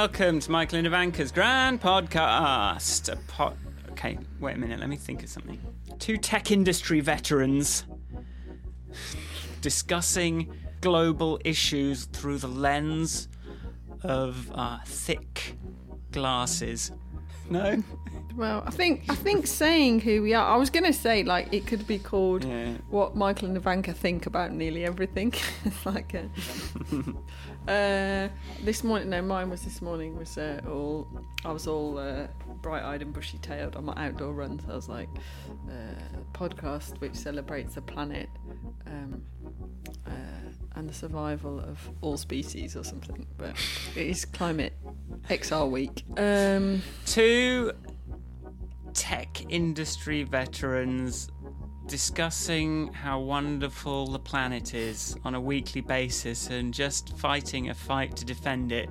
Welcome to Michael and Ivanka's Grand Podcast. Po- okay, wait a minute, let me think of something. Two tech industry veterans discussing global issues through the lens of uh, thick glasses. No? Well, I think I think saying who we are. I was going to say like it could be called Yeah. what Michael and Ivanka think about nearly everything. it's like a, uh, this morning. No, mine was this morning. Was uh, all I was all uh, bright-eyed and bushy-tailed on my outdoor runs. I was like, uh, podcast which celebrates the planet. Um, uh, and the survival of all species or something, but it is climate XR week. Um, Two tech industry veterans discussing how wonderful the planet is on a weekly basis and just fighting a fight to defend it.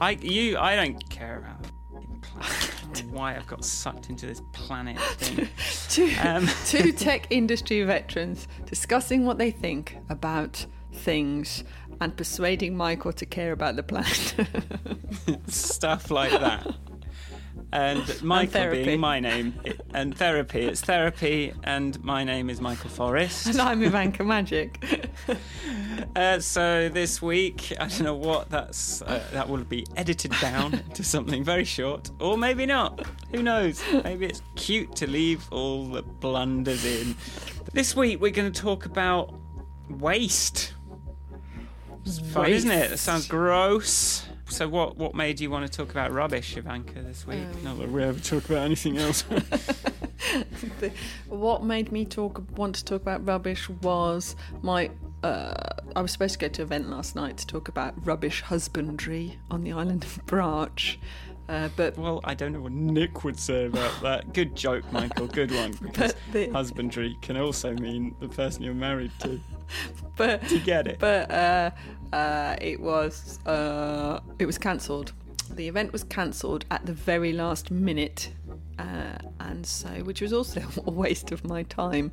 I you I don't care about planet. I don't know why I've got sucked into this planet thing. two, Um, two tech industry veterans discussing what they think about things and persuading Michael to care about the planet. Stuff like that. And Michael therapy. being my name, and therapy. It's therapy, and my name is Michael Forrest. and I'm Ivanka Magic. Uh, so this week, I don't know what that's. Uh, that will be edited down to something very short, or maybe not. Who knows? Maybe it's cute to leave all the blunders in. This week, we're going to talk about waste. It's fun, isn't it? That sounds gross. So, what what made you want to talk about rubbish, Ivanka, this week? Um, not that we ever talk about anything else. The- what made me talk want to talk about rubbish was my uh, I was supposed to go to an event last night to talk about rubbish husbandry on the island of Brač. Uh, but well, I don't know what Nick would say about that. Good joke, Michael. Good one. Because the- husbandry can also mean the person you're married to. but you get it? but uh, uh, it was uh, it was cancelled. The event was cancelled at the very last minute, uh, and so which was also a waste of my time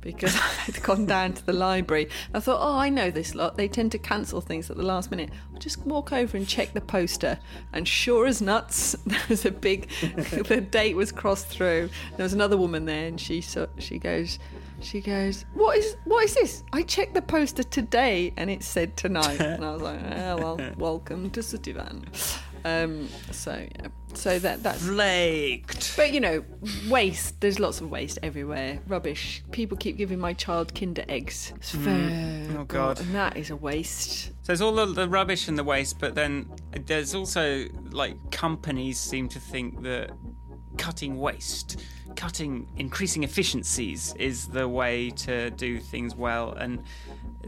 because I had gone down to the library. I thought, oh, I know this lot. They tend to cancel things at the last minute. I'll just walk over and check the poster, and sure as nuts, there was a big. the date was crossed through. There was another woman there, and she so, she goes. She goes, "What is what is this? I checked the poster today and it said tonight." and I was like, "Oh well, welcome to Cityvan." Um, so yeah, so that that's. Flaked. But you know, waste. There's lots of waste everywhere. Rubbish. People keep giving my child Kinder eggs. It's very- Oh, God. and that is a waste. So there's all the, the rubbish and the waste, but then there's also like companies seem to think that cutting waste, cutting, increasing efficiencies is the way to do things well and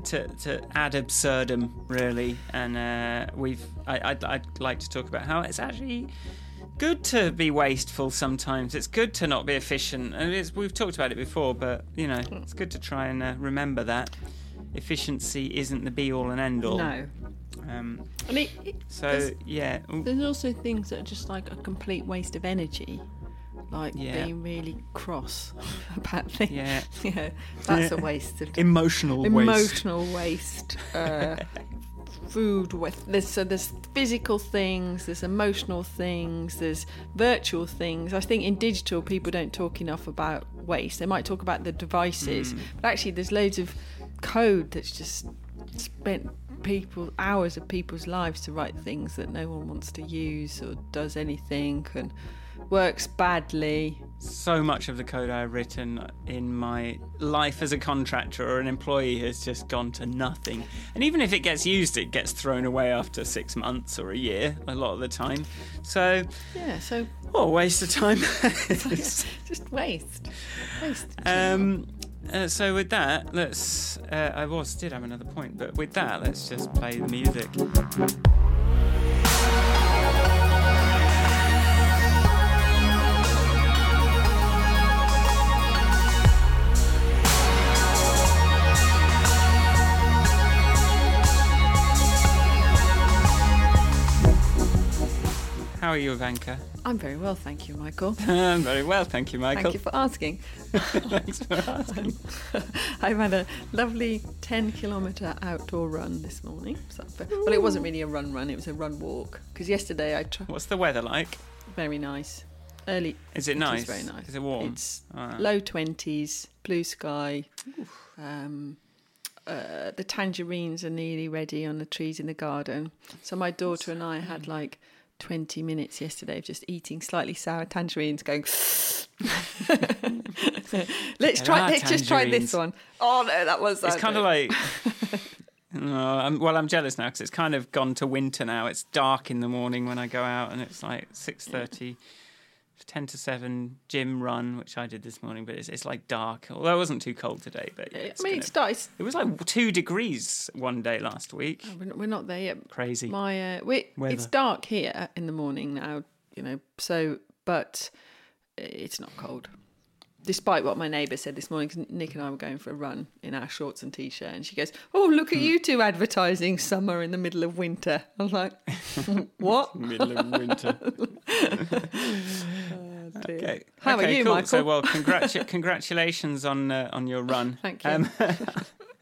to, to ad absurdum, really. And uh, we've, I, I'd, I'd like to talk about how it's actually good to be wasteful sometimes. It's good to not be efficient. And it's, we've talked about it before, but you know, it's good to try and uh, remember that efficiency isn't the be all and end all. No. Um, And it, it, so there's, yeah, there's also things that are just like a complete waste of energy. Like Yeah. being really cross about things. yeah, Yeah, that's a waste of emotional emotional waste. uh, food waste. There's so there's physical things, there's emotional things, there's virtual things. I think in digital people don't talk enough about waste. They might talk about the devices, but actually there's loads of code that's just spent people hours of people's lives to write things that no one wants to use or does anything and works badly. So much of the code I've written in my life as a contractor or an employee has just gone to nothing. And even if it gets used, it gets thrown away after six months or a year, a lot of the time. So, Yeah, so what a waste of time. just waste. Waste. um, uh, so with that, let's. Uh, I was did have another point, but with that, let's just play the music. How are you, Ivanka? I'm very well, thank you, Michael. I'm very well, thank you, Michael. Thank you for asking. Thanks for asking. I've had a lovely 10 kilometre outdoor run this morning. So, well, it wasn't really a run run, it was a run walk. Because yesterday I tried. What's the weather like? Very nice. Early. Is it It nice? very nice. Is it warm? It's Ah. low 20s, blue sky. Um, uh, the tangerines are nearly ready on the trees in the garden. So my daughter and I had like 20 minutes yesterday of just eating slightly sour tangerines, going. let's try. Let's just try this one. Oh no, that was. It's kind of like. No, I'm, well, I'm jealous now because it's kind of gone to winter now. It's dark in the morning when I go out, and it's like six thirty, ten to seven gym run, which I did this morning. But it's, it's like dark. Although it wasn't too cold today, but yeah, I it's mean, gonna- it starts. it was like two degrees one day last week. We're not, we're not there yet. Crazy. My, uh, we, it's dark here in the morning now. You know, so but it's not cold. Despite what my neighbour said this morning, 'cause Nick and I were going for a run in our shorts and t-shirt, and she goes, "Oh, look at Hmm. you two advertising summer in the middle of winter." I was like, "What?" Middle of winter. dear. Okay. How are you, cool. Michael? So, well, congratu- congratulations on uh, on your run. Thank you. Um,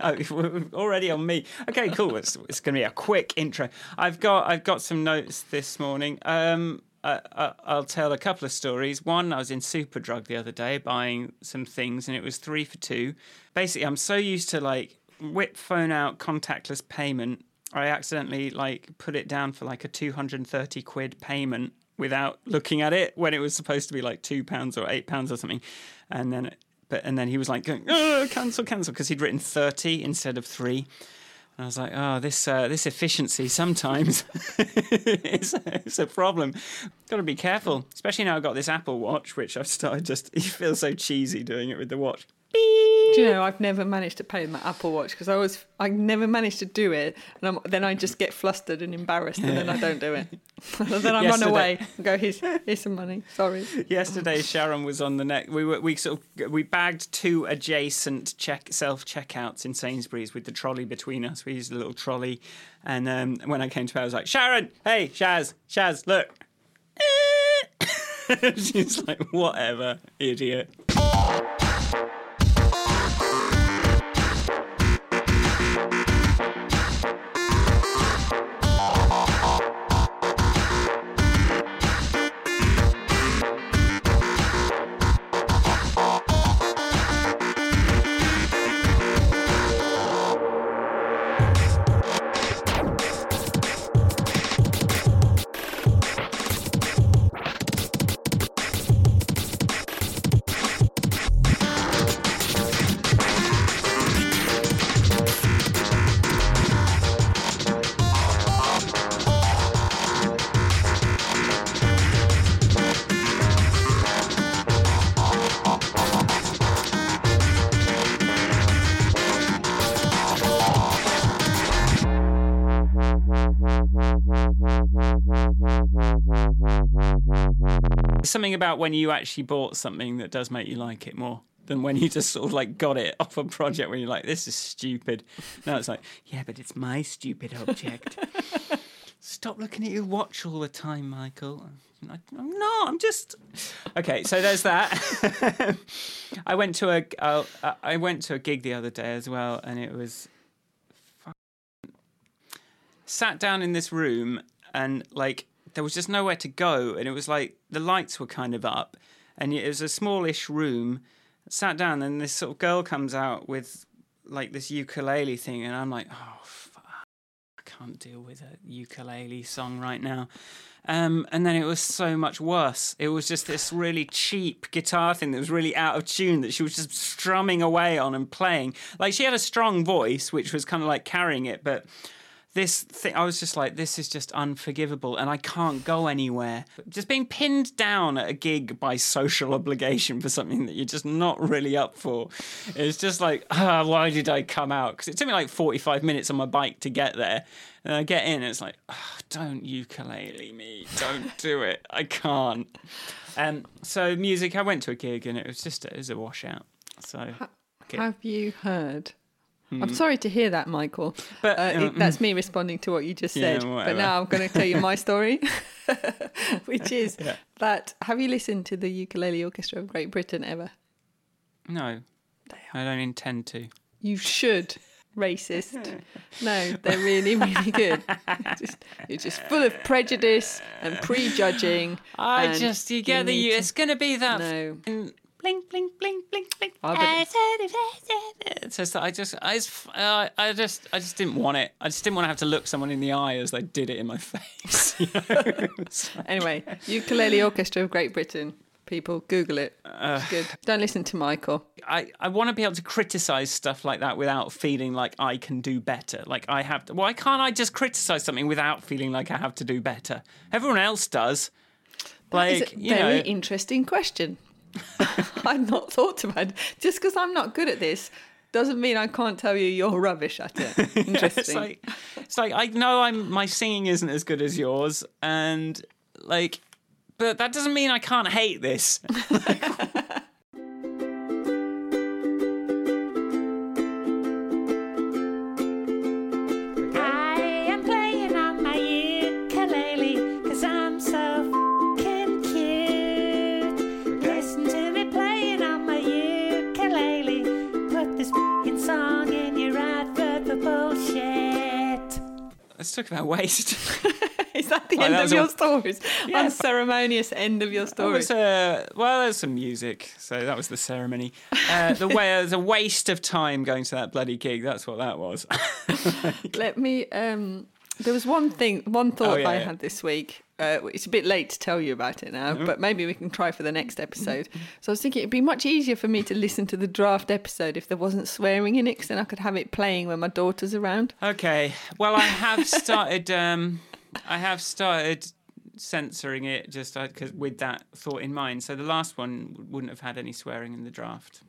oh, we're already on me. Okay, cool. It's, it's going to be a quick intro. I've got I've got some notes this morning. Um, I, I, I'll tell a couple of stories. One, I was in Superdrug the other day buying some things, and it was three for two. Basically, I'm so used to like whip phone out contactless payment. I accidentally like put it down for like a 230 quid payment without looking at it when it was supposed to be like two pounds or eight pounds or something, and then but and then he was like going oh, cancel cancel because he'd written 30 instead of three. I was like, oh, this uh, this efficiency sometimes is it's a problem. Got to be careful, especially now I've got this Apple Watch, which I've started just. You feel so cheesy doing it with the watch. Do you know I've never managed to pay my Apple Watch because I was I never managed to do it, and I'm, then I just get flustered and embarrassed, and then I don't do it. and then I run Yesterday- away and go, "Here's here's some money. Sorry." Yesterday, Sharon was on the neck. We were we sort of we bagged two adjacent check self checkouts in Sainsbury's with the trolley between us. We used a little trolley, and um, when I came to her, I was like, Sharon, hey, Shaz, Shaz, look. She's like, whatever, idiot. About when you actually bought something that does make you like it more than when you just sort of like got it off a project where you're like, this is stupid. Now it's like, yeah, but it's my stupid object. Stop looking at your watch all the time, Michael. I'm not. I'm just okay. So there's that. I went to a uh, I went to a gig the other day as well, and it was sat down in this room and like there was just nowhere to go and it was like the lights were kind of up and it was a smallish room sat down and this sort of girl comes out with like this ukulele thing and i'm like oh fuck, i can't deal with a ukulele song right now um, and then it was so much worse. It was just this really cheap guitar thing that was really out of tune that she was just strumming away on and playing. Like she had a strong voice, which was kind of like carrying it, but this thing i was just like this is just unforgivable and i can't go anywhere. Just being pinned down at a gig by social obligation for something that you're just not really up for. It's just like ah, why did i come out? Because it took me like 45 minutes on my bike to get there. And i get in and it's like ah, don't ukulele me. Don't do it. I can't. Um, so music i went to a gig and it was just it was a washout. So okay. Have you heard I'm sorry to hear that, Michael. But, uh, it, that's me responding to what you just Yeah, said. But now I'm going to tell you my story, which is Yeah. that have you listened to the Ukulele Orchestra of Great Britain ever? No, I don't intend to. You should. Racist. No, they're really, really good. You're just, you're just full of prejudice and prejudging. I and just you get the need to- it's gonna be that No. F***ing blink blink blink blink blink. I It's just I just I just uh, I just I just didn't want it. I just didn't want to have to look someone in the eye as they did it in my face. you know? Anyway, Ukulele Orchestra of Great Britain. People, Google it. It's good. Don't listen to Michael. I, I want to be able to criticize stuff like that without feeling like I can do better. Like I have to. Why can't I just criticize something without feeling like I have to do better? Everyone else does. Like It's a you very know, interesting question. I've not thought about it. Just because I'm not good at this doesn't mean I can't tell you you're rubbish at it. Interesting. it's like it's like I know I'm my singing isn't as good as yours, and like, but that doesn't mean I can't hate this. I talk about waste. Is that the Oh, end that of your all- stories? Yeah. Unceremonious end of your story. was, uh, well, there's some music, so that was the ceremony. Uh, the way was a waste of time going to that bloody gig. That's what that was. Let me. Um, there was one thing, one thought Oh, yeah, I yeah. had this week. Uh, it's a bit late to tell you about it now, but maybe we can try for the next episode. So I was thinking it'd be much easier for me to listen to the draft episode if there wasn't swearing in it, 'cause then I could have it playing when my daughter's around. okay. Well, I have started. Um, I have started censoring it just because with that thought in mind. So the last one wouldn't have had any swearing in the draft.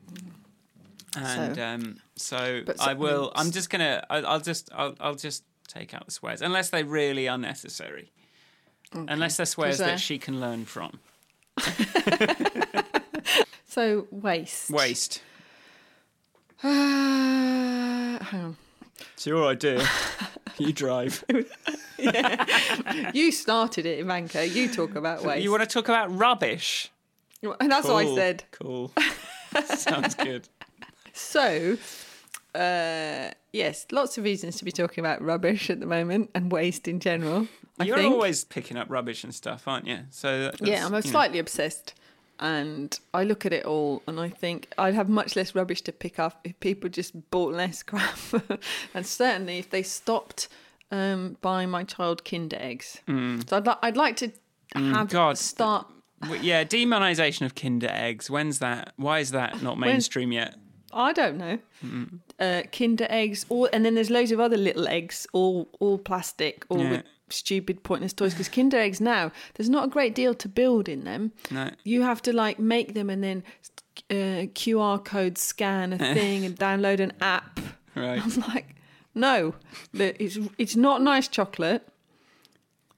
And So- um, so But I so- will. I'm just gonna. I, I'll just. I'll, I'll just take out the swears unless they're really unnecessary. Unless they're swears uh, that she can learn from. So waste. Waste. Uh, hang on. It's your idea. you drive. You started it, Ivanka. You talk about waste. You want to talk about rubbish? and that's what I said. Cool. Sounds good. So, uh, yes, lots of reasons to be talking about rubbish at the moment and waste in general. I You're think. always picking up rubbish and stuff, aren't you? So that- yeah, I'm you know. slightly obsessed, and I look at it all, and I think I'd have much less rubbish to pick up if people just bought less crap, and certainly if they stopped um, buying my child Kinder eggs. So I'd, li- I'd like to have Mm. God. start. Yeah, demonisation of Kinder eggs. When's that? Why is that not mainstream yet? I don't know. Uh, Kinder eggs, all, and then there's loads of other little eggs, all all plastic, all Yeah. with stupid, pointless toys. Because Kinder eggs now, there's not a great deal to build in them. No. You have to like make them and then uh, QR code scan a thing and download an app. Right. I'm like, no, it's it's not nice chocolate,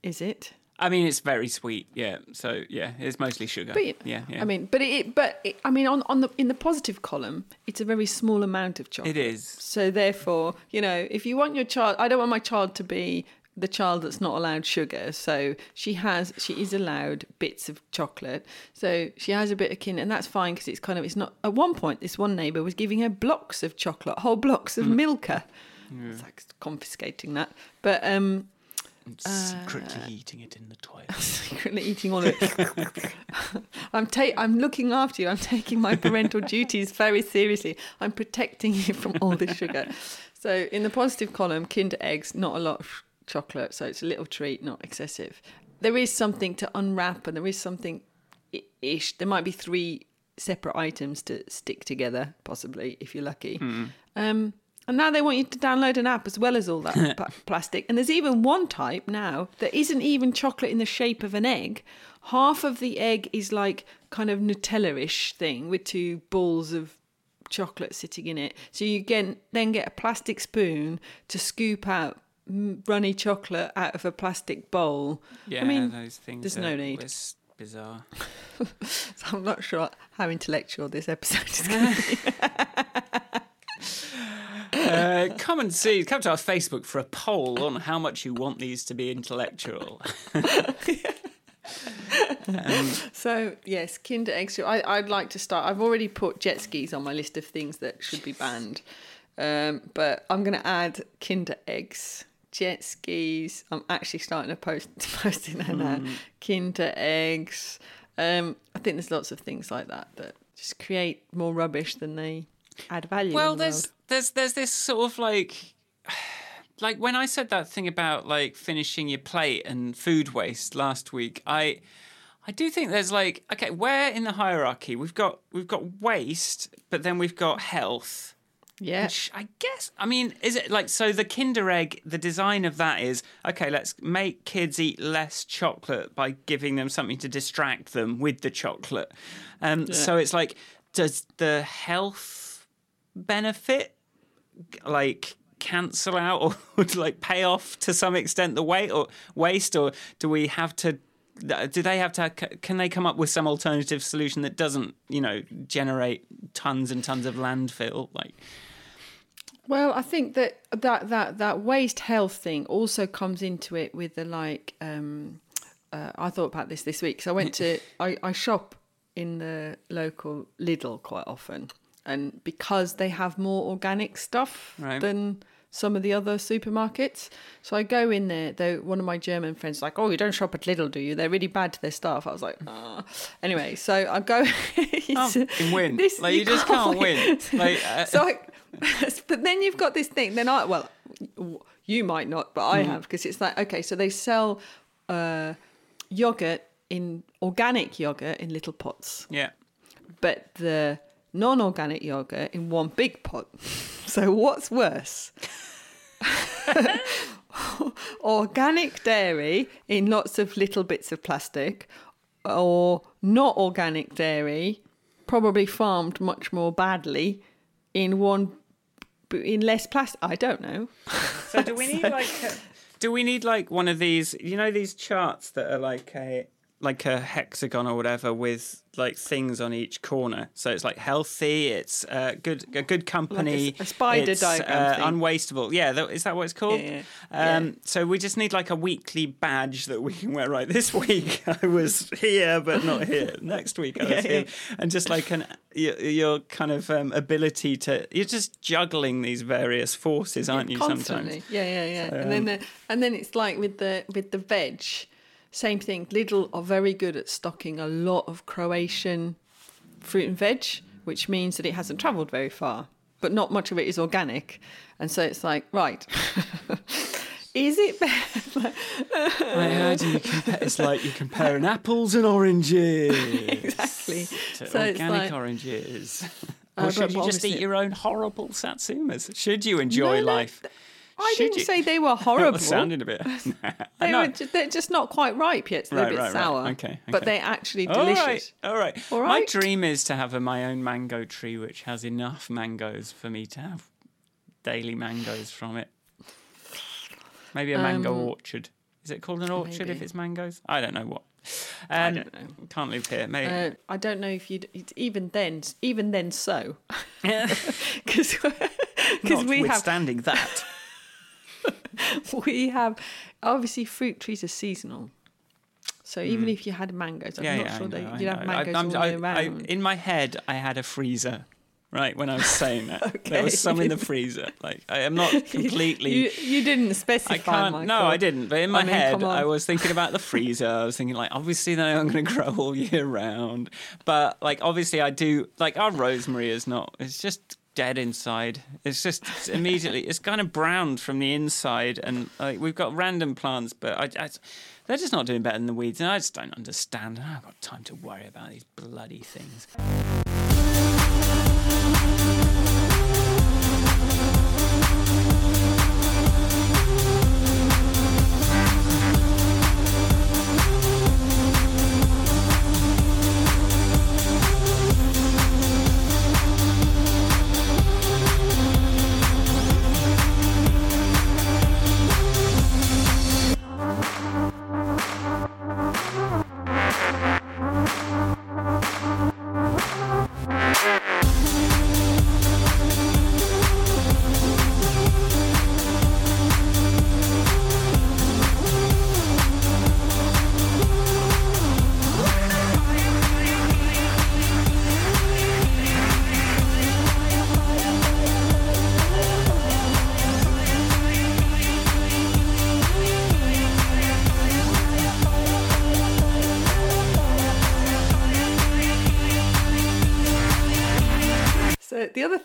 is it? I mean, it's very sweet. Yeah. So yeah, it's mostly sugar. But yeah, yeah. I mean, but it, but it, I mean, on on the in the positive column, it's a very small amount of chocolate. it is. So therefore, you know, if you want your child, I don't want my child to be the child that's not allowed sugar. So she has, she is allowed bits of chocolate. So she has a bit of kin, and that's fine because it's kind of, it's not. At one point, this one neighbour was giving her blocks of chocolate, whole blocks of Milka. It's like confiscating that, but um, Secretly eating it in the toilet. secretly eating all of it. I'm ta- I'm looking after you. I'm taking my parental duties very seriously. I'm protecting you from all the sugar. So in the positive column, Kinder eggs, not a lot of chocolate, so it's a little treat, not excessive. There is something to unwrap, and there is something ish. There might be three separate items to stick together, possibly if you're lucky. Um, and now they want you to download an app as well as all that plastic. And there's even one type now that isn't even chocolate in the shape of an egg. Half of the egg is like kind of Nutella-ish thing with two balls of chocolate sitting in it. So you get then get a plastic spoon to scoop out runny chocolate out of a plastic bowl. Yeah, I mean, those things. there's no need. It's bizarre. So I'm not sure how intellectual this episode is going to be. come and see, come to our Facebook for a poll on how much you want these to be intellectual. So yes, Kinder eggs. I, I'd like to start. I've already put jet skis on my list of things that should be banned, um, but I'm going to add Kinder eggs, jet skis. I'm actually starting to post posting that now. Kinder eggs. Um, I think there's lots of things like that that just create more rubbish than they add value. Well, the there's world. there's there's this sort of like like when I said that thing about like finishing your plate and food waste last week, I I do think there's like okay, where in the hierarchy we've got we've got waste, but then we've got health. yeah. Which I guess I mean, is it like so the Kinder egg, the design of that is okay, let's make kids eat less chocolate by giving them something to distract them with the chocolate. Um so it's like does the health benefit like cancel out or like pay off to some extent the weight or waste or do we have to do they have to can they come up with some alternative solution that doesn't you know generate tons and tons of landfill like Well, I think that that that that waste health thing also comes into it with the like. Um, uh, I thought about this this week. So I went to I, I shop in the local Lidl quite often, and because they have more organic stuff Right. than some of the other supermarkets, so I go in there. Though one of my German friends was like, "Oh, you don't shop at Lidl, do you? They're really bad to their staff." I was like, "Ah." Anyway, so I go. oh, you win This- like you, just can't win like uh, so I, but then you've got this thing. Then I well, you might not, but I Mm. have because it's like okay, so they sell uh, yogurt in organic yogurt in little pots, yeah but the non-organic yogurt in one big pot. So what's worse? organic dairy in lots of little bits of plastic, or not organic dairy, probably farmed much more badly in one in less plastic. I don't know. so do we need like a, do we need like one of these you know these charts that are like a like a hexagon or whatever with like things on each corner. So it's like healthy it's uh, good a good company. Like a- a spider it's, diagram uh, unwastable. Yeah that, is that what it's called? Yeah, um yeah. so we just need like a weekly badge that we can wear. Right this week i was here but not here. Next week i was Yeah, here. Yeah. and just like an your, your kind of um, ability to you're just juggling these various forces aren't you Constantly. sometimes Yeah, yeah, yeah. So, and then um, the, and then it's like with the with the veg, same thing. Lidl are very good at stocking a lot of Croatian fruit and veg, which means that it hasn't travelled very far, but not much of it is organic, and so it's like right. Is it better? I heard you compare, it's like you're comparing apples and oranges. exactly. To So organic like- oranges. Uh, should you just eat your own horrible satsumas? Should you enjoy No, no, life? I Should didn't you- say they were horrible. sounded a bit. They No. were ju- they're just not quite ripe yet. So they're Right, a bit right, right. sour. Okay, But they're actually delicious. right, all right. All My right. dream is to have a, my own mango tree, which has enough mangoes for me to have daily mangoes from it. Maybe a mango Um, orchard. Is it called an orchard if maybe. it's mangoes? I don't know what. I Um, don't know. Can't live here. Maybe. Uh, I don't know if you'd it's even then, even then, so because because we have Notwithstanding that. we have obviously fruit trees are seasonal. So even hmm. if you had mangoes, I'm yeah, not yeah, sure I know, I you'd have mangoes I'm- all I- year I- round. in my head, I had a freezer. Right when I was saying that, there was some in the freezer. Like I am not completely. you, you didn't specify. I can't. Michael. No, I didn't. But in my I mean, head. I was thinking about the freezer. I was thinking like, obviously, they aren't going to grow all year round. But like, obviously, I do. Like our rosemary is not. It's just dead inside. It's just it's immediately. It's kind of browned from the inside, and like we've got random plants, but I, I, they're just not doing better than the weeds, and I just don't understand. I haven't got time to worry about these bloody things.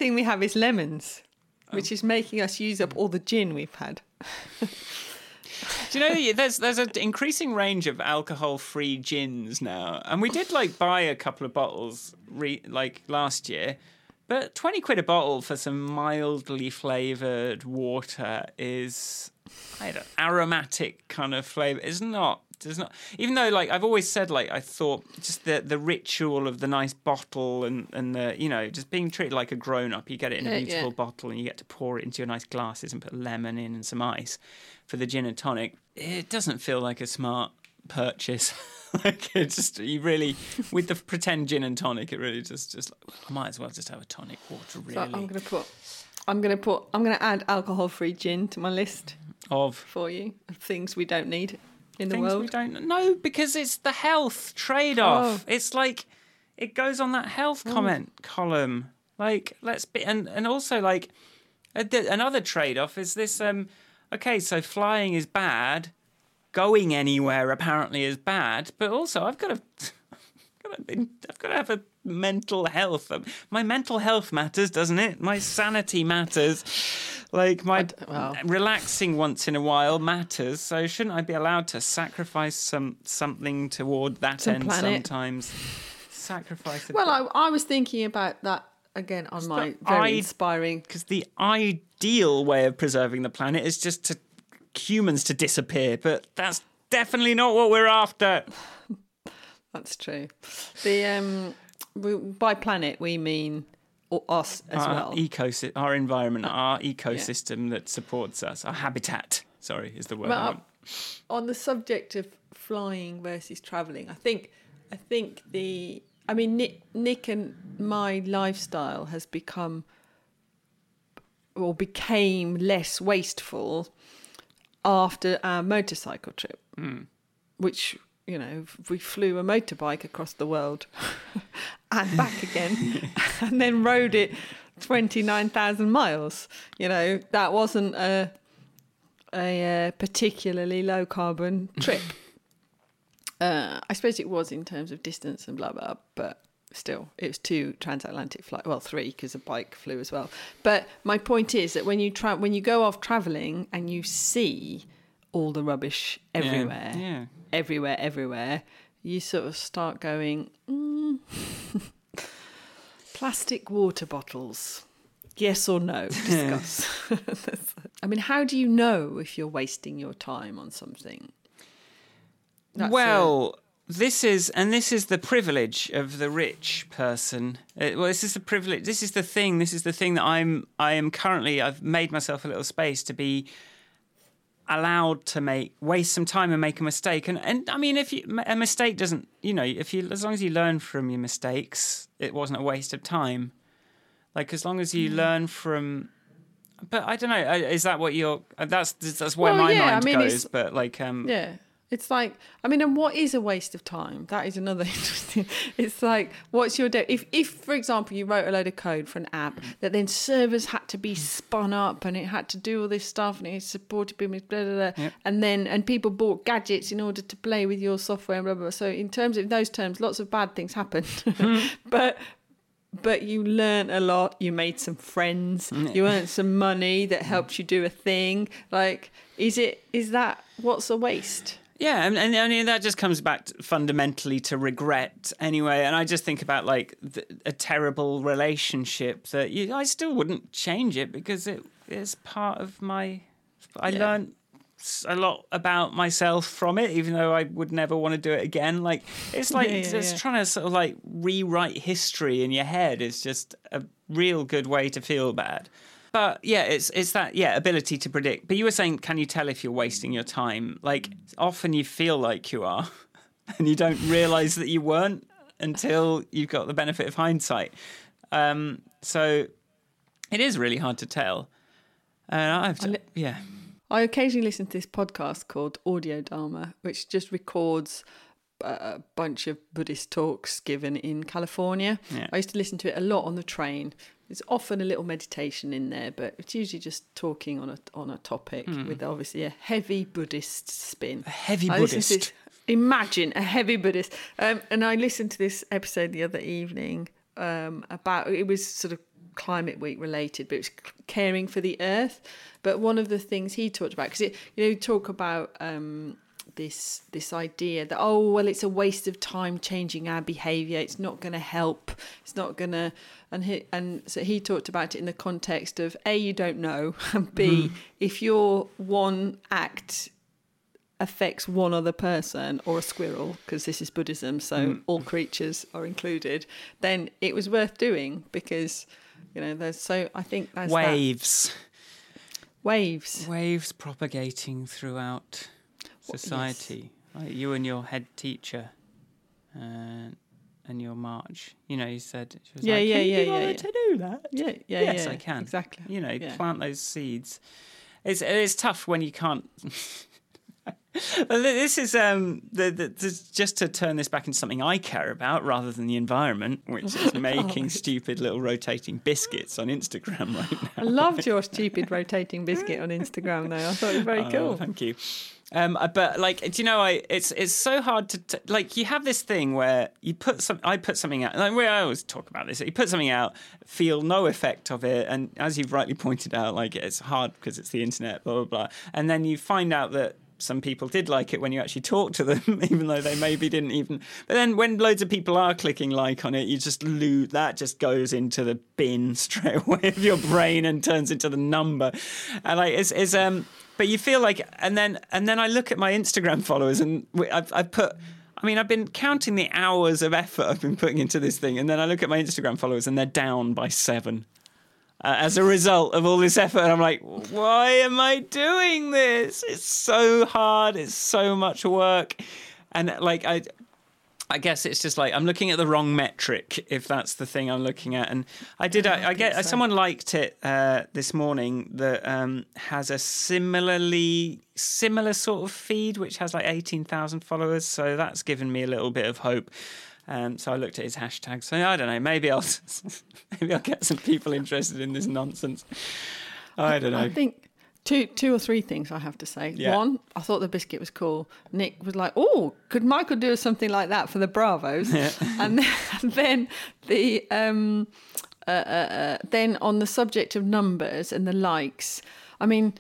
Thing we have is lemons, Oh. which is making us use up all the gin we've had. Do you know there's there's an increasing range of alcohol-free gins now, and we did like buy a couple of bottles re- like last year, but twenty quid a bottle for some mildly flavoured water is I don't aromatic kind of flavour. It's not. It's not. Even though like I've always said like I thought just the the ritual of the nice bottle and and the you know just being treated like a grown up. You get it in a Yeah, yeah. beautiful bottle and you get to pour it into your nice glasses and put lemon in and some ice for the gin and tonic. It doesn't feel like a smart purchase. like it just you really with the pretend gin and tonic, it really just just like, I might as well just have a tonic water. Really So I'm gonna put, I'm gonna put, I'm gonna add alcohol-free gin to my list of for you of things we don't need in the things world. we don't know because it's the health trade-off. It's like it goes on that health comment column. Like let's be and and also like another trade-off is this. Um, okay, so flying is bad. Going anywhere apparently is bad, but also I've got to. I've got to- I've got to have a mental health. My mental health matters, doesn't it? My sanity matters. Like my well. relaxing once in a while matters. So shouldn't I be allowed to sacrifice some something toward that Some end planet. sometimes? Sacrifice. Well, I, I was thinking about that again on my very I- inspiring. because the ideal way of preserving the planet is just to humans to disappear, but that's definitely not what we're after. That's true. The um, we, by planet we mean us as our well. ecosystem, our environment, uh, our ecosystem that supports us, our habitat. Sorry, is the word. Well, on the subject of flying versus traveling, I think I think the I mean Nick, Nick and my lifestyle has become or became less wasteful after our motorcycle trip, hmm. which you know we flew a motorbike across the world and back again, and then rode it twenty nine thousand miles. You know that wasn't a a uh, particularly low carbon trip. uh, I suppose it was in terms of distance and blah blah, but still, it was two transatlantic flight. Well, three because a bike flew as well. But my point is that when you tra- when you go off traveling and you see all the rubbish everywhere, yeah. Everywhere, everywhere, you sort of start going. Mm. Plastic water bottles. Yes or no? Discuss. I mean, how do you know if you're wasting your time on something? That's a- well, this is, and this is the privilege of the rich person. Uh, well, this is the privilege. This is the thing. This is the thing that I'm. I am currently. I've made myself a little space to be allowed to make waste some time and make a mistake. And and I mean, if you, a mistake doesn't, you know, if you as long as you learn from your mistakes, it wasn't a waste of time. Like as long as you learn from. But I don't know. uh, Is that what you're? uh, That's that's where Well, my yeah, I mind mean, goes. But like, um, Yeah. It's like, I mean, and what is a waste of time? That is another interesting. It's like, what's your day? If, if, for example, you wrote a load of code for an app that then servers had to be spun up and it had to do all this stuff and it supported people, blah, blah, blah, and then, and people bought gadgets in order to play with your software, blah, blah, blah. So, in terms of those terms, lots of bad things happened. Hmm. but, but you learned a lot. You made some friends. Mm, you earned some money that helped you do a thing. Like, is it, is that what's a waste? Yeah, and, and, and that just comes back to, fundamentally to regret anyway. And I just think about like the, a terrible relationship that you, I still wouldn't change it because it is part of my. I Yeah. learned a lot about myself from it, even though I would never want to do it again. Like it's like Yeah, yeah, just yeah. trying to sort of like rewrite history in your head is just a real good way to feel bad. But yeah, it's it's that yeah ability to predict. But you were saying, can you tell if you're wasting your time? Like often you feel like you are, and you don't realise that you weren't until you've got the benefit of hindsight. Um, so it is really hard to tell. And I've li- yeah I occasionally listen to this podcast called Audio Dharma, which just records a bunch of Buddhist talks given in California. Yeah. I used to listen to it a lot on the train. There's often a little meditation in there, but it's usually just talking on a on a topic with obviously a heavy Buddhist spin. A heavy Buddhist. imagine a heavy Buddhist. Um, and I listened to this episode the other evening um, about it was sort of climate week related, but it was caring for the earth. But one of the things he talked about, because you know, talk about um, this this idea that oh well, it's a waste of time changing our behaviour. It's not going to help. It's not going to. And he and so he talked about it in the context of a you don't know, and b hmm. if your one act affects one other person or a squirrel, because this is Buddhism, so hmm. all creatures are included, then it was worth doing because, you know, there's so I think there's that. Waves. waves. Waves propagating throughout society. Like you and your head teacher uh, and your march. You know, you said, she was Yeah, like, yeah, "Can you yeah, yeah, yeah. to do that? Yeah, yeah, yes, yeah, I can. exactly. You know, Yeah. plant those seeds. It's it's tough when you can't. This is um the, the, this- just to turn this back into something I care about rather than the environment, which is making stupid little rotating biscuits on Instagram right now. I loved your stupid rotating biscuit on Instagram, though. I thought it was very Oh, cool. thank you. Um, but like, do you know, I it's it's so hard to t- like. You have this thing where you put some. I put something out. Like, I always talk about this. You put something out, feel no effect of it, and as you've rightly pointed out, like it's hard because it's the internet, blah blah blah. And then you find out that some people did like it when you actually talk to them, even though they maybe didn't even. But then when loads of people are clicking like on it, you just lose that just goes into the bin straight away of your brain and turns into the number. And like it's, it's um, but you feel like, and then and then I look at my Instagram followers and I've, I've put. I mean, I've been counting the hours of effort I've been putting into this thing, and then I look at my Instagram followers, and they're down by seven uh, as a result of all this effort. And I'm like, why am I doing this? It's so hard. It's so much work. And like, I, I guess it's just like I'm looking at the wrong metric if that's the thing I'm looking at. And I did. I, I get so. someone liked it uh, this morning that um, has a similarly similar sort of feed, which has like eighteen thousand followers. So that's given me a little bit of hope. Um, so I looked at his hashtag. So I don't know. Maybe I'll maybe I'll get some people interested in this nonsense. I don't know. I think two, two or three things I have to say. Yeah. One, I thought the biscuit was cool. Nick was like, "Oh, could Michael do something like that for the Bravos?" and, then, and then the um, uh, uh, uh, then on the subject of numbers and the likes, I mean.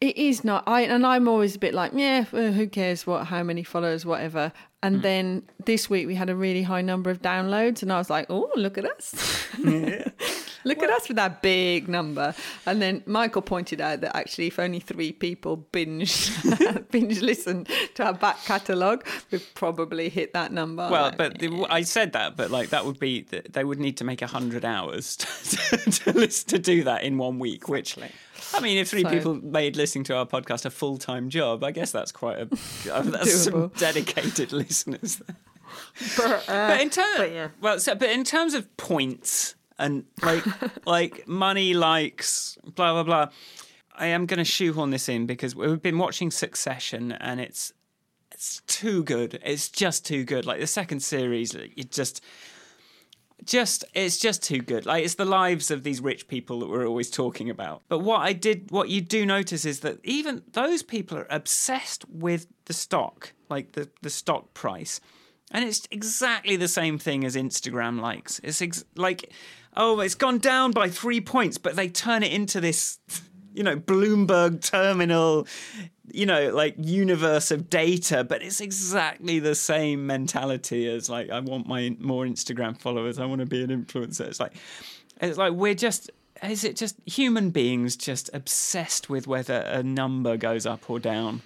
It is not. I and I'm always a bit like, yeah, well, who cares what, how many followers, whatever. And hmm. then this week we had a really high number of downloads, and I was like, oh, look at us, look at us with that big number. And then Michael pointed out that actually, if only three people binge binge listen to our back catalogue, we've probably hit that number. Well, but the, I said that, but like that would be th- they would need to make hundred hours to, to, list- to do that in one week. Which, I mean, if three So- people made listening to our podcast a full time job, I guess that's quite a uh, that's some dedicated listeners. but, uh, But in terms, yeah. well, so, but in terms of points and like like money, likes, blah blah blah. I am going to shoehorn this in because we've been watching Succession and it's it's too good. It's just too good. Like the second series, it just just it's just too good. Like it's the lives of these rich people that we're always talking about. But what I did what you do notice is that even those people are obsessed with the stock, like the the stock price. And it's exactly the same thing as Instagram likes. It's ex- like oh, it's gone down by 3 points, but they turn it into this you know, Bloomberg terminal, you know, like universe of data, but it's exactly the same mentality as like I want my more Instagram followers, I want to be an influencer. It's like it's like we're just is it just human beings just obsessed with whether a number goes up or down?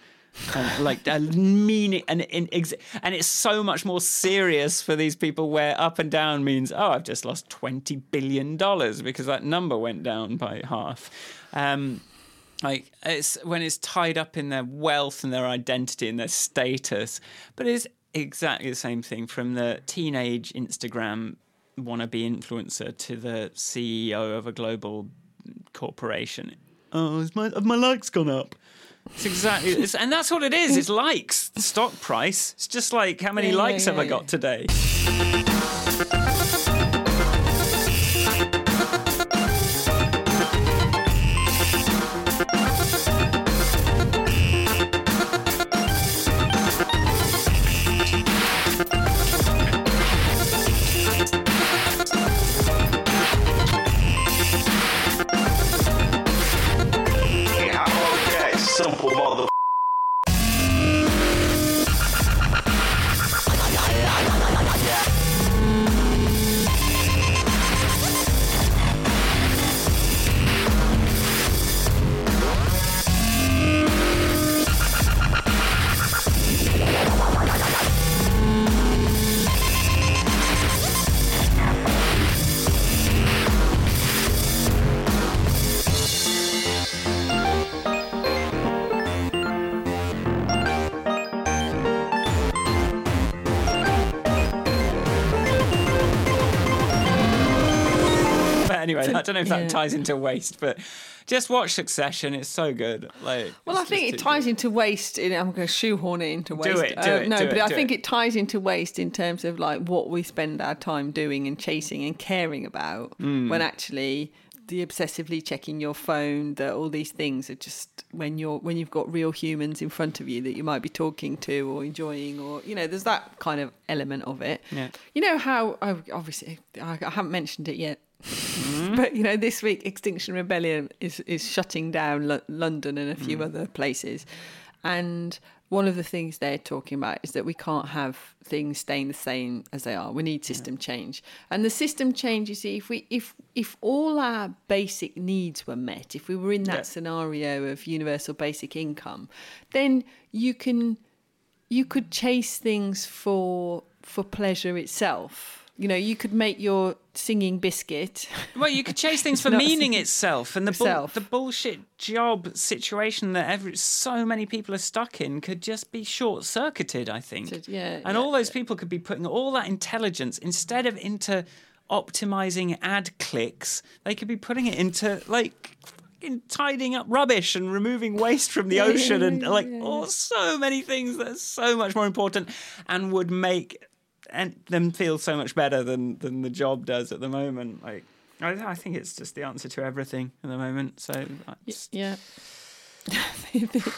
And like a meaning and and it's so much more serious for these people where up and down means oh I've just lost 20 billion dollars because that number went down by half. Um like it's when it's tied up in their wealth and their identity and their status. But it's exactly the same thing from the teenage Instagram wannabe influencer to the CEO of a global corporation. Oh my, have my likes gone up it's exactly, it's, and that's what it is. It's likes, stock price. It's just like how many Yeah, yeah, likes have yeah, I got today? Know if yeah. that ties into waste, but just watch Succession. It's so good. Like, Well, I think it ties good. into waste. In, I'm going to shoehorn it into waste. Do it, do Uh, it, no, do but it, I think it. ties into waste in terms of like what we spend our time doing and chasing and caring about. Hmm. When actually, the obsessively checking your phone, that all these things are just when you're when you've got real humans in front of you that you might be talking to or enjoying, or you know, there's that kind of element of it. Yeah. You know how oh, obviously I, I haven't mentioned it yet. Mm-hmm. But you know, this week Extinction Rebellion is is shutting down Lo- London and a Mm. few other places, and one of the things they're talking about is that we can't have things staying the same as they are. We need system change, and the system change. You see, if we if if all our basic needs were met, if we were in that Yeah. scenario of universal basic income, then you can you could chase things for for pleasure itself. You know, you could make your singing biscuit. Well, you could chase things for meaning itself, and the Itself. the bullshit job situation that every, so many people are stuck in could just be short circuited. I think. So, yeah, and yeah, all those people could be putting all that intelligence instead of into optimizing ad clicks. They could be putting it into like. fucking Tidying up rubbish and removing waste from the Yeah, yeah, ocean, and like yeah. oh, so many things that are so much more important, and would make them feel so much better than than the job does at the moment. Like I, I think it's just the answer to everything at the moment. So just- Yeah. the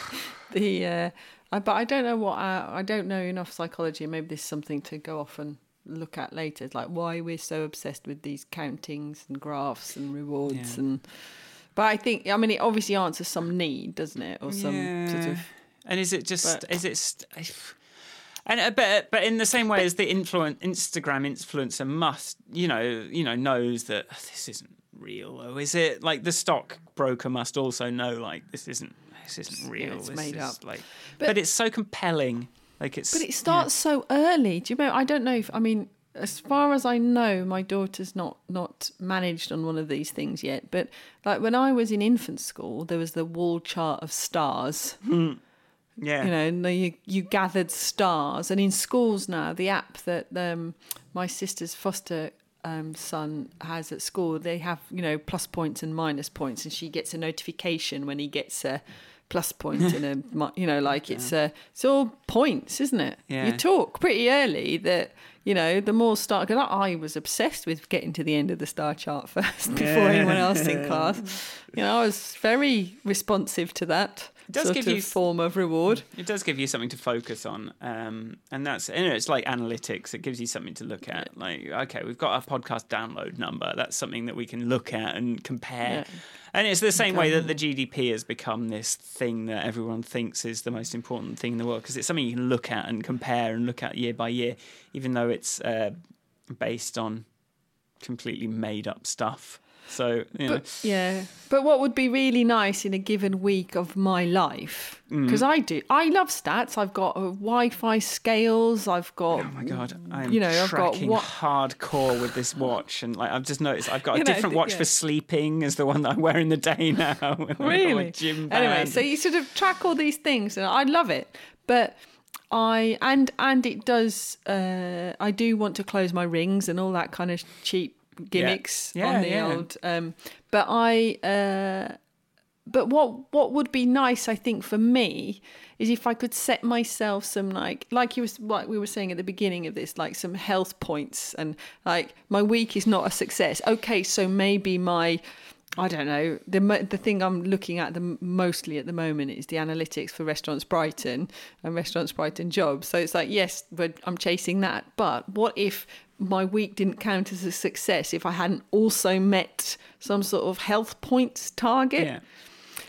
the uh, I, but I don't know what I, I don't know enough psychology. Maybe there's something to go off and look at later. It's like why we're so obsessed with these countings and graphs and rewards Yeah. and. But I think I mean it obviously answers some need, doesn't it, or some sort of And is it just? But- is it? St- and uh, but but in the same way as the influent Instagram influencer must, you know, you know, knows that "Oh, this isn't real. Or is it like the stock broker must also know like this isn't this isn't real. it's this made up. Like, but, But- it's so compelling. Like it's. But it starts so early. Do you know? I don't know if I mean, as far as I know, my daughter's not not managed on one of these things yet. But like when I was in infant school, there was the wall chart of stars. Yeah. You know, and you you gathered stars. And in schools now, the app that um, my sister's foster um, son has at school, they have you know plus points and minus points, and she gets a notification when he gets a plus point and a you know like it's a it's all points, isn't it? Yeah. You talk pretty early that. You know, the more star, because I was obsessed with getting to the end of the star chart first before anyone else in class. You know, I was very responsive to that does sort give of you- form of reward. It does give you something to focus on, um, and that's you know, it's like analytics. It gives you something to look at. Like, okay, we've got our podcast download number. That's something that we can look at and compare. Yeah. And it's the same way that the GDP has become this thing that everyone thinks is the most important thing in the world because it's something you can look at and compare and look at year by year, even though it's uh, based on completely made up stuff. So you know, But yeah, but what would be really nice in a given week of my life? Mm. Because I do, I love stats. I've got uh, Wi-Fi scales. I've got. Oh my god, I'm You know, I've got tracking what- hardcore with this watch, and like I've just noticed I've got a You different watch yeah. for sleeping as the one that I wear in the day now. and I've got my Really? gym Anyway, so you sort of track all these things, and I love it. But I and and it does. Uh, I do want to close my rings and all that kind of cheap gimmicks Yeah, on the yeah. old. Um, but I. Uh, but what what would be nice, I think, for me, is if I could set myself some like like you was like we were saying at the beginning of this, like some health points, and like my week is not a success. Okay, so maybe my I don't know the the thing I'm looking at the mostly at the moment is the analytics for Restaurants Brighton and Restaurants Brighton jobs. So it's like yes, but I'm chasing that. But what if my week didn't count as a success if I hadn't also met some sort of health points target? yeah.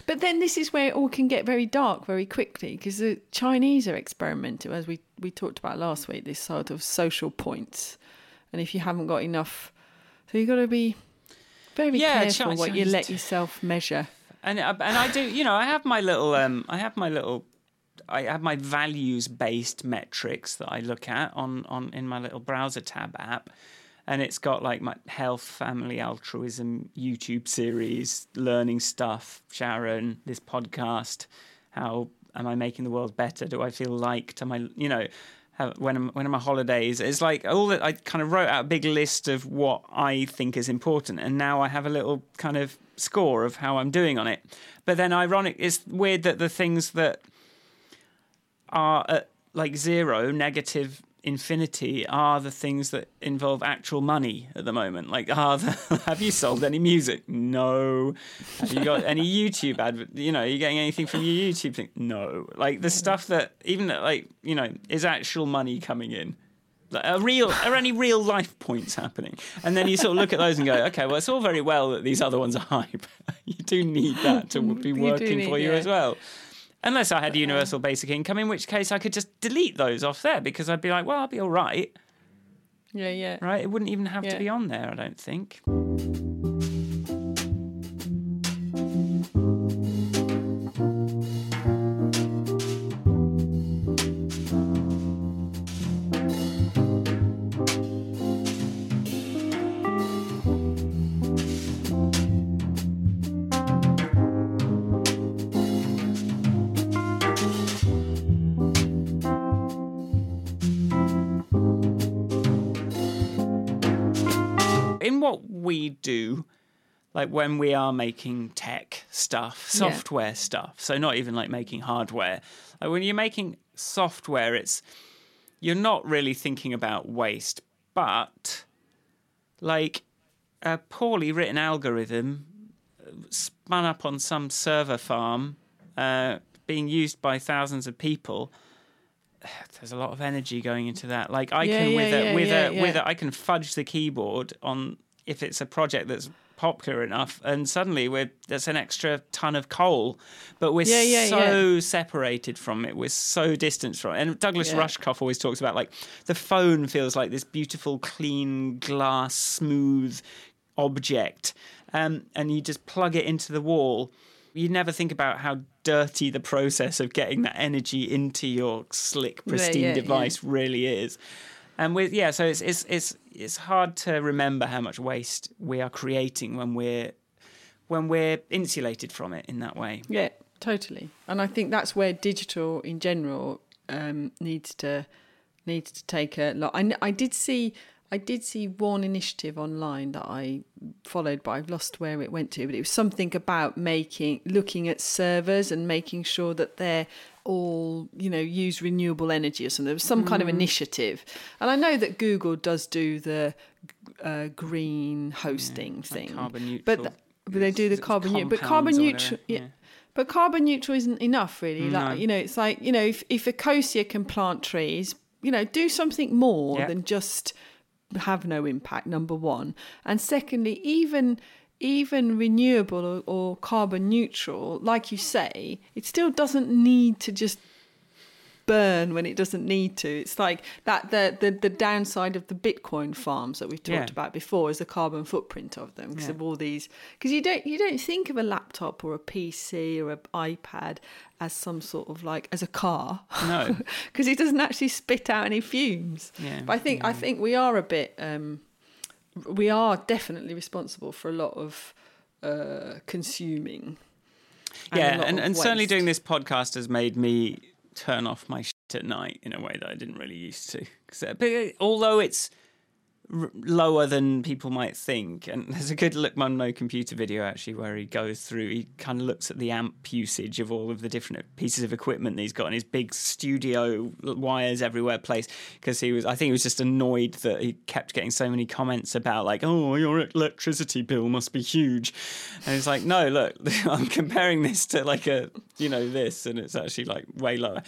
But then this is where it all can get very dark very quickly because the Chinese are experimental, as we, we talked about last week, this sort of social points. And if you haven't got enough, so you've got to be very Yeah, careful what you let yourself measure. and uh, and I do, you know, I have my little, um, I have my little, I have my values based metrics that I look at on on in my little browser tab app, and it's got like my health, family, altruism, YouTube series, learning stuff, Sharon, this podcast, how am I making the world better? Do I feel liked? Am I, you know, when I'm when I'm on holidays. It's like all that I kind of wrote out a big list of what I think is important, and now I have a little kind of score of how I'm doing on it. But then, ironic, it's weird that the things that are at like zero, negative infinity, are the things that involve actual money at the moment. Like, are the, have you sold any music? No. Have you got any YouTube advert? You know, are you getting anything from your YouTube thing? No. Like the stuff that even like you know, is actual money coming in. Like, Are real? Are any real life points happening? And then you sort of look at those and go, okay, well, it's all very well that these other ones are hype. you do need that to be working need- for you yeah. as well. Unless I had um, universal basic income, in which case I could just delete those off there because I'd be like, well, I'll be all right, Yeah, yeah. right? It wouldn't even have to be on there, I don't think. We do, like when we are making tech stuff, Yeah. software stuff, so not even like making hardware, like when you're making software, it's you're not really thinking about waste, but like a poorly written algorithm uh, spun up on some server farm, uh, being used by thousands of people. There's a lot of energy going into that. Like I Yeah, can yeah, with a with yeah, a with a I can fudge the keyboard on if it's a project that's popular enough, and suddenly we're there's an extra ton of coal, but we're Yeah, yeah, so separated from it. We're so distant from it. And Douglas Yeah. Rushkoff always talks about like the phone feels like this beautiful, clean, glass, smooth object, um, and you just plug it into the wall. You never think about how dirty the process of getting that energy into your slick, pristine yeah, yeah. device really is. And with yeah, so it's it's it's it's hard to remember how much waste we are creating when we're when we're insulated from it in that way. Yeah, totally. And I think that's where digital in general um, needs to needs to take a lot. I, I did see I did see one initiative online that I followed, but I've lost where it went to. But it was something about making looking at servers and making sure that they're all you know use renewable energy or something. There was some kind of initiative, and I know that Google does do the uh, green hosting like thing, carbon neutral. but. th- but they do the carbon neutral, but carbon neutral, yeah. Yeah. But carbon neutral isn't enough, really. No. Like you know, it's like you know, if if Ecosia can plant trees, you know, do something more Yeah. than just have no impact. Number one, and secondly, even even renewable or, carbon neutral, like you say, it still doesn't need to just burn when it doesn't need to. It's like that the the, the downside of the Bitcoin farms that we've talked Yeah. about before is the carbon footprint of them because Yeah. of all these because you don't you don't think of a laptop or a PC or an iPad as some sort of like as a car. No. because it doesn't actually spit out any fumes. Yeah, But I think I think we are a bit um we are definitely responsible for a lot of uh consuming. and yeah, and, and certainly doing this podcast has made me turn off my shit at night in a way that I didn't really used to. uh, uh, although it's lower than people might think, and there's a good Look Mum No Computer video actually where he goes through. He kind of looks at the amp usage of all of the different pieces of equipment that he's got in his big studio wires everywhere place because he was. I think he was just annoyed that he kept getting so many comments about like, oh, your electricity bill must be huge, and it's like, no, look, I'm comparing this to like a you know this, and it's actually like way lower.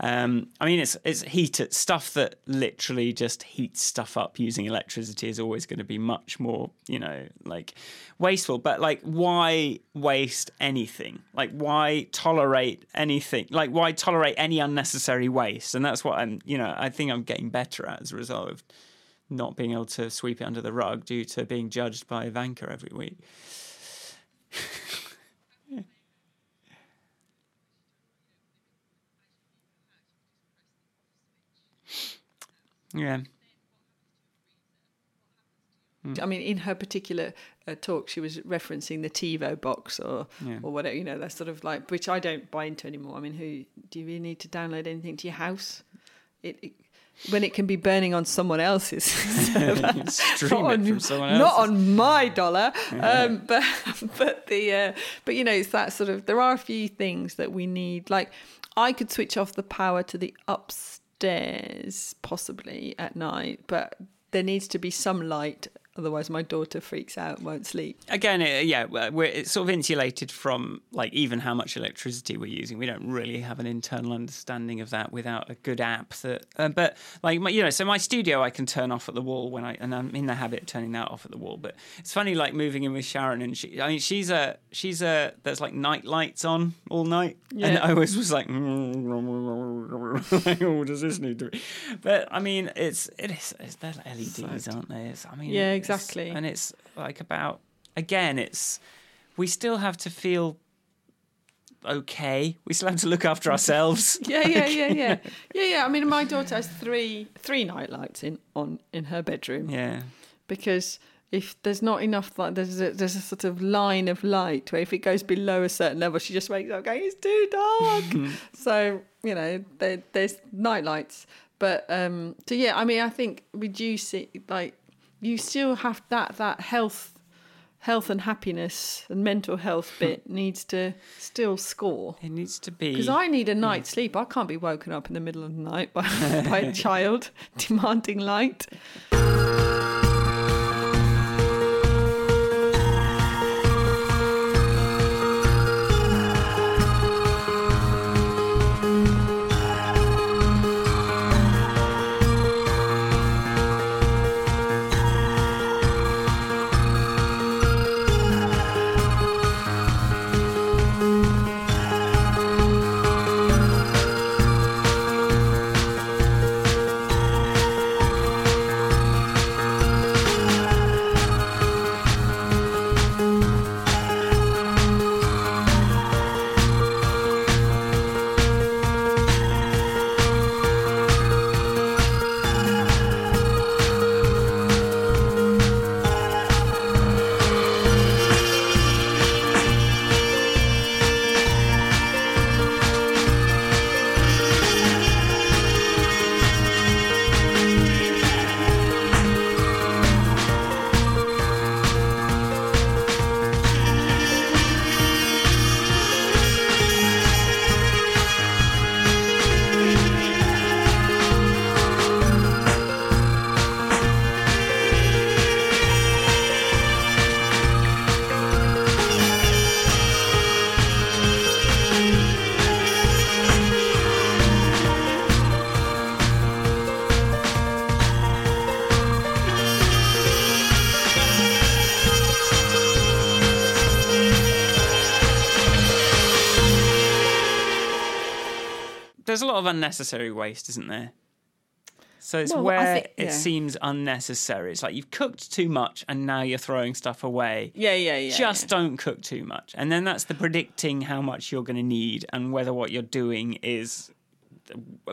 Um, I mean, it's it's heated stuff that literally just heats stuff up using electricity is always going to be much more, you know, like wasteful. But like, why waste anything? Like, why tolerate anything? Like, why tolerate any unnecessary waste? And that's what I'm, you know, I think I'm getting better at as a result of not being able to sweep it under the rug due to being judged by Ivanka every week. Yeah. I mean, in her particular uh, talk, she was referencing the TiVo box or Yeah. or whatever. You know, that's sort of like which I don't buy into anymore. I mean, who do you really need to download anything to your house? It, it when it can be burning on someone else's. Stream not it on, from someone not on my dollar. Um, but but the uh, but you know it's that sort of there are a few things that we need. Like I could switch off the power to the upstairs possibly at night, but there needs to be some light. Otherwise, my daughter freaks out, and won't sleep. Again, it, yeah, we're it's sort of insulated from like even how much electricity we're using. We don't really have an internal understanding of that without a good app. That, uh, but like my, you know, so my studio I can turn off at the wall when I and I'm in the habit of turning that off at the wall. But it's funny, like moving in with Sharon, and she, I mean, she's a she's a there's like night lights on all night, and I always was like, like, oh, does this need to? be? But I mean, it's it is it's, they're LEDs, aren't they? It's, I mean, Yeah, it's- exactly. and it's like about again, it's we still have to feel okay. We still have to look after ourselves. Yeah, yeah, yeah, yeah, yeah, yeah. I mean, my daughter has three three night lights in on in her bedroom yeah. because if there's not enough like there's a, there's a sort of line of light where if it goes below a certain level she just wakes up going it's too dark so you know there, there's night lights but um so yeah i mean i think reducing like you still have that that health health and happiness and mental health hmm. bit needs to still score It needs to be. because I need a night's sleep. I can't be woken up in the middle of the night by, by a child demanding light. Lot of unnecessary waste, isn't there? So it's Well, where think- it seems unnecessary. It's like you've cooked too much and now you're throwing stuff away. Yeah, yeah, yeah. Just don't cook too much. And then that's the predicting how much you're going to need and whether what you're doing is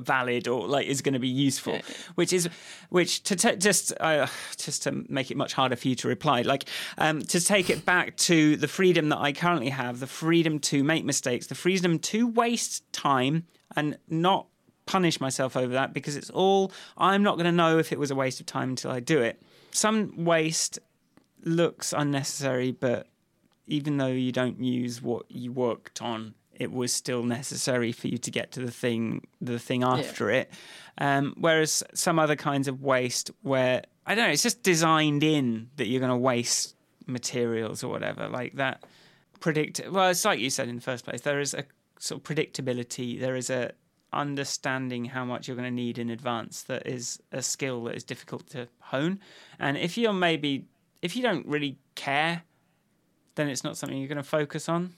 valid or like is going to be useful which is which to just uh, just to make it much harder for you to reply like um, to take it back to the freedom that I currently have the freedom to make mistakes the freedom to waste time and not punish myself over that because it's all I'm not going to know if it was a waste of time until I do it some waste looks unnecessary but even though you don't use what you worked on, it was still necessary for you to get to the thing, the thing after it. Um, whereas some other kinds of waste, where I don't know, it's just designed in that you're going to waste materials or whatever, like that. Predict. Well, it's like you said in the first place. There is a sort of predictability. There is a understanding how much you're going to need in advance. That is a skill that is difficult to hone. And if you're maybe, if you don't really care then it's not something you're going to focus on.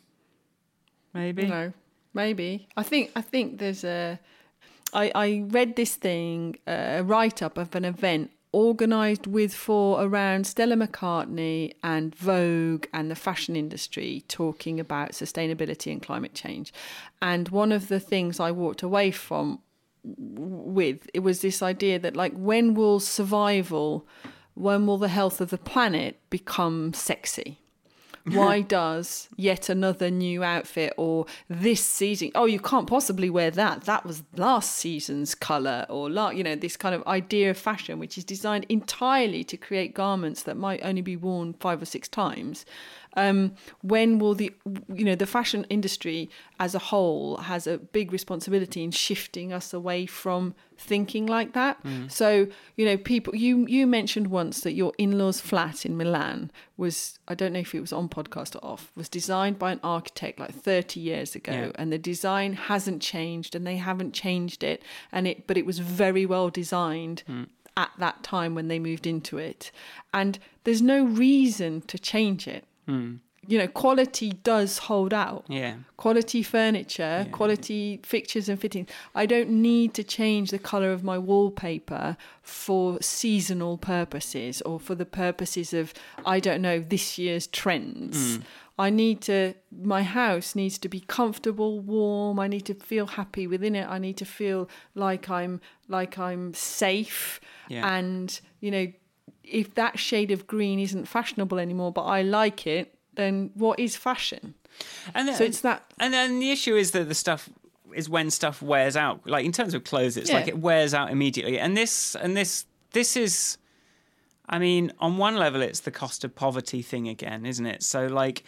Maybe. No, maybe. I think I think there's a. I I read this thing, uh, a write up of an event organised with for around Stella McCartney and Vogue and the fashion industry talking about sustainability and climate change. And one of the things I walked away from with it was this idea that like when will survival when will the health of the planet become sexy Why does yet another new outfit or this season? Oh, you can't possibly wear that. That was last season's color, or la- you know this kind of idea of fashion, which is designed entirely to create garments that might only be worn five or six times. Um, when will the you know the fashion industry as a whole has a big responsibility in shifting us away from thinking like that? So you know people you you mentioned once that your in-laws flat in milan was i don't know if it was on podcast or off was designed by an architect like 30 years ago Yeah. and the design hasn't changed and they haven't changed it and it but it was very well designed at that time when they moved into it. And there's no reason to change it Hmm. you know quality does hold out Yeah. quality furniture, quality fixtures and fittings. I don't need to change the color of my wallpaper for seasonal purposes or for the purposes of I don't know this year's trends. Hmm. I need to my house needs to be comfortable, warm. I need to feel happy within it. I need to feel like I'm like I'm safe Yeah. and you know if that shade of green isn't fashionable anymore but I like it, then what is fashion? And then, So it's that And then the issue is that the stuff is when stuff wears out. Like in terms of clothes, it's Yeah. like it wears out immediately. And this and this this is I mean, on one level it's the cost of poverty thing again, isn't it? So like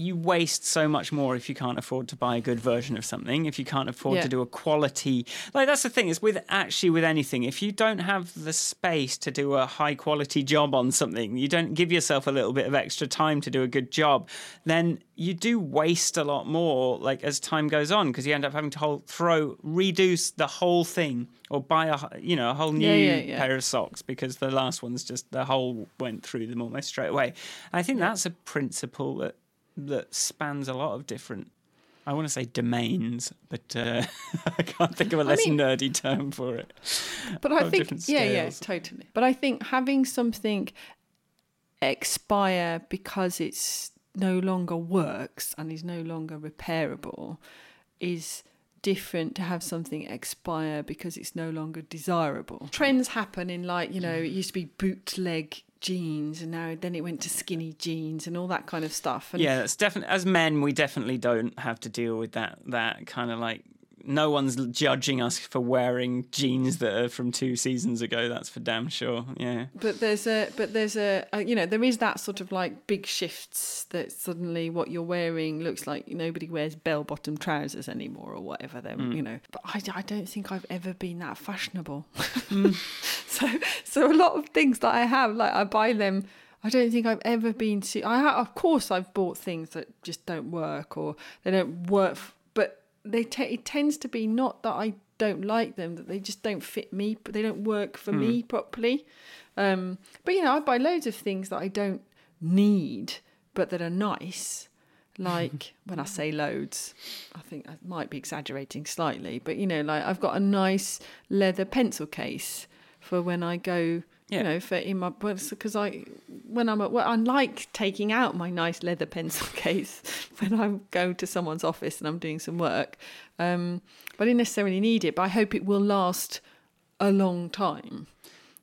you waste so much more if you can't afford to buy a good version of something, if you can't afford Yeah. to do a quality like that's the thing, is with actually with anything, if you don't have the space to do a high quality job on something, you don't give yourself a little bit of extra time to do a good job, then you do waste a lot more like as time goes on because you end up having to whole, throw reduce the whole thing or buy a you know a whole new Yeah, yeah, pair of socks because the last one's just the hole went through them almost straight away. I think that's a principle that that spans a lot of different. I want to say domains, but uh, I can't think of a less mean- nerdy term for it. But I think, yeah, yeah, totally. But I think having something expire because it's no longer works and is no longer repairable is different to have something expire because it's no longer desirable. Trends happen in like, you know, it used to be bootleg jeans and now then it went to skinny jeans and all that kind of stuff. And Yeah, that's definitely. As men, we definitely don't have to deal with that. That kind of like no one's judging us for wearing jeans that are from two seasons ago. That's for damn sure. Yeah. but there's a but there's a, a you know there is that sort of like big shifts that suddenly what you're wearing looks like nobody wears bell bottom trousers anymore or whatever they're mm. you know but I, I don't think I've ever been that fashionable mm. so so a lot of things that I have like I buy them I don't think I've ever been to I of course I've bought things that just don't work or they don't work they te- it tends to be not that I don't like them that they just don't fit me but they don't work for me properly um, but you know, I buy loads of things that I don't need, but that are nice. Like when I say loads, I think I might be exaggerating slightly, but you know, like I've got a nice leather pencil case for when I go, Yeah. you know, for in my because I when I'm at work, I like taking out my nice leather pencil case when I'm going to someone's office and I'm doing some work. Um, but I didn't necessarily need it, but I hope it will last a long time.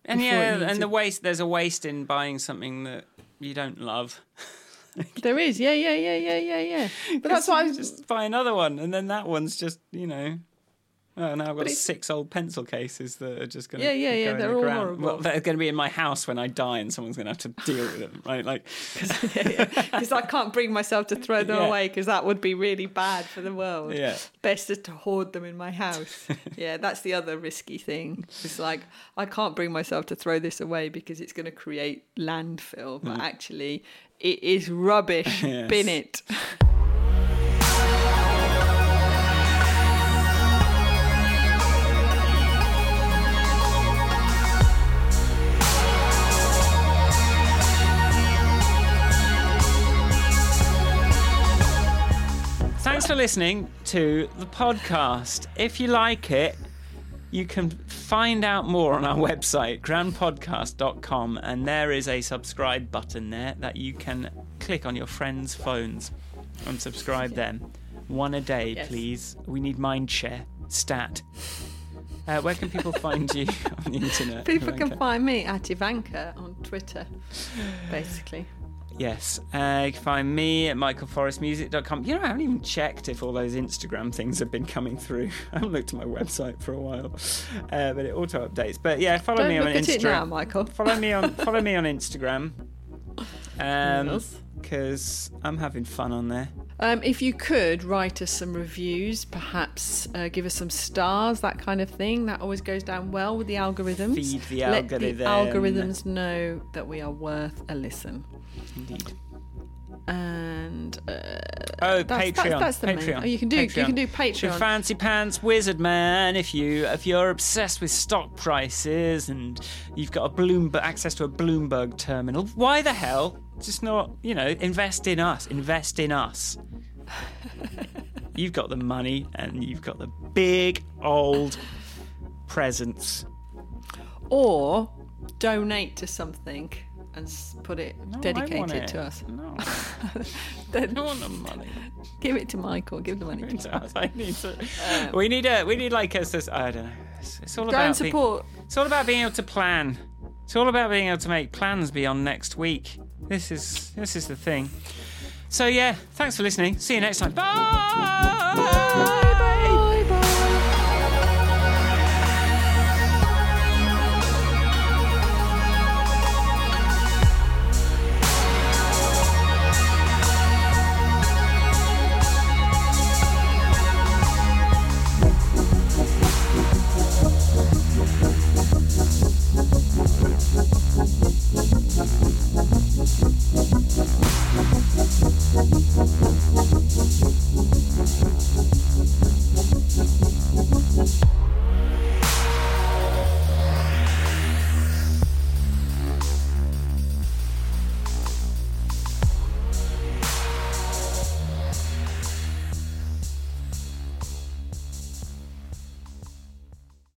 And yeah, and the waste. There's a waste in buying something that you don't love. There is, yeah, yeah, yeah, yeah, yeah, yeah. But that's why I just buy another one, and then that one's just you know. Oh, now I've got six old pencil cases that are just going to Yeah, yeah, yeah, they're the all ground. horrible. Well, they're going to be in my house when I die, and someone's going to have to deal with them, right? Like, because I can't bring myself to throw them Yeah. away because that would be really bad for the world. Yeah. Best is to hoard them in my house. yeah, that's the other risky thing. It's like I can't bring myself to throw this away because it's going to create landfill, but mm. actually it is rubbish. Yes. Bin it. Thanks for listening to the podcast. If you like it, you can find out more on our website, grandpodcast.com, and there is a subscribe button there that you can click on your friends' phones and subscribe them. One a day, Yes. please. We need mind share. Stat. Uh, where can people find you on the internet? People can find me at Ivanka on Twitter, basically. Yes. Uh, you can find me at michaelforestmusic.com. You know, I haven't even checked if all those Instagram things have been coming through. I haven't looked at my website for a while, uh, but it auto updates. But yeah, follow Don't me on Instagram. now, Michael. Follow me on follow me on Instagram. Um, because I'm having fun on there. Um, if you could write us some reviews, perhaps uh, give us some stars, that kind of thing. That always goes down well with the algorithms. Feed the Let the algorithms know that we are worth a listen. Indeed. And uh, Oh, That's- Patreon. that's- that's the main- oh, you can do- you can do The Patreon. fancy pants wizard man. If you if you're obsessed with stock prices and you've got a Bloomberg access to a Bloomberg terminal, why the hell just not you know invest in us? Invest in us. you've got the money and you've got the big old presents. or donate to something and put it No, I dedicate want it, to us. No, Then I don't want the money. give it to Michael. Give the money to to us. I need to. Um, we need a. We need like a. I don't know. It's, it's all Go about and being- support. It's all about being able to plan. It's all about being able to make plans beyond next week. This is this is the thing. So yeah, thanks for listening. See you next time. Bye.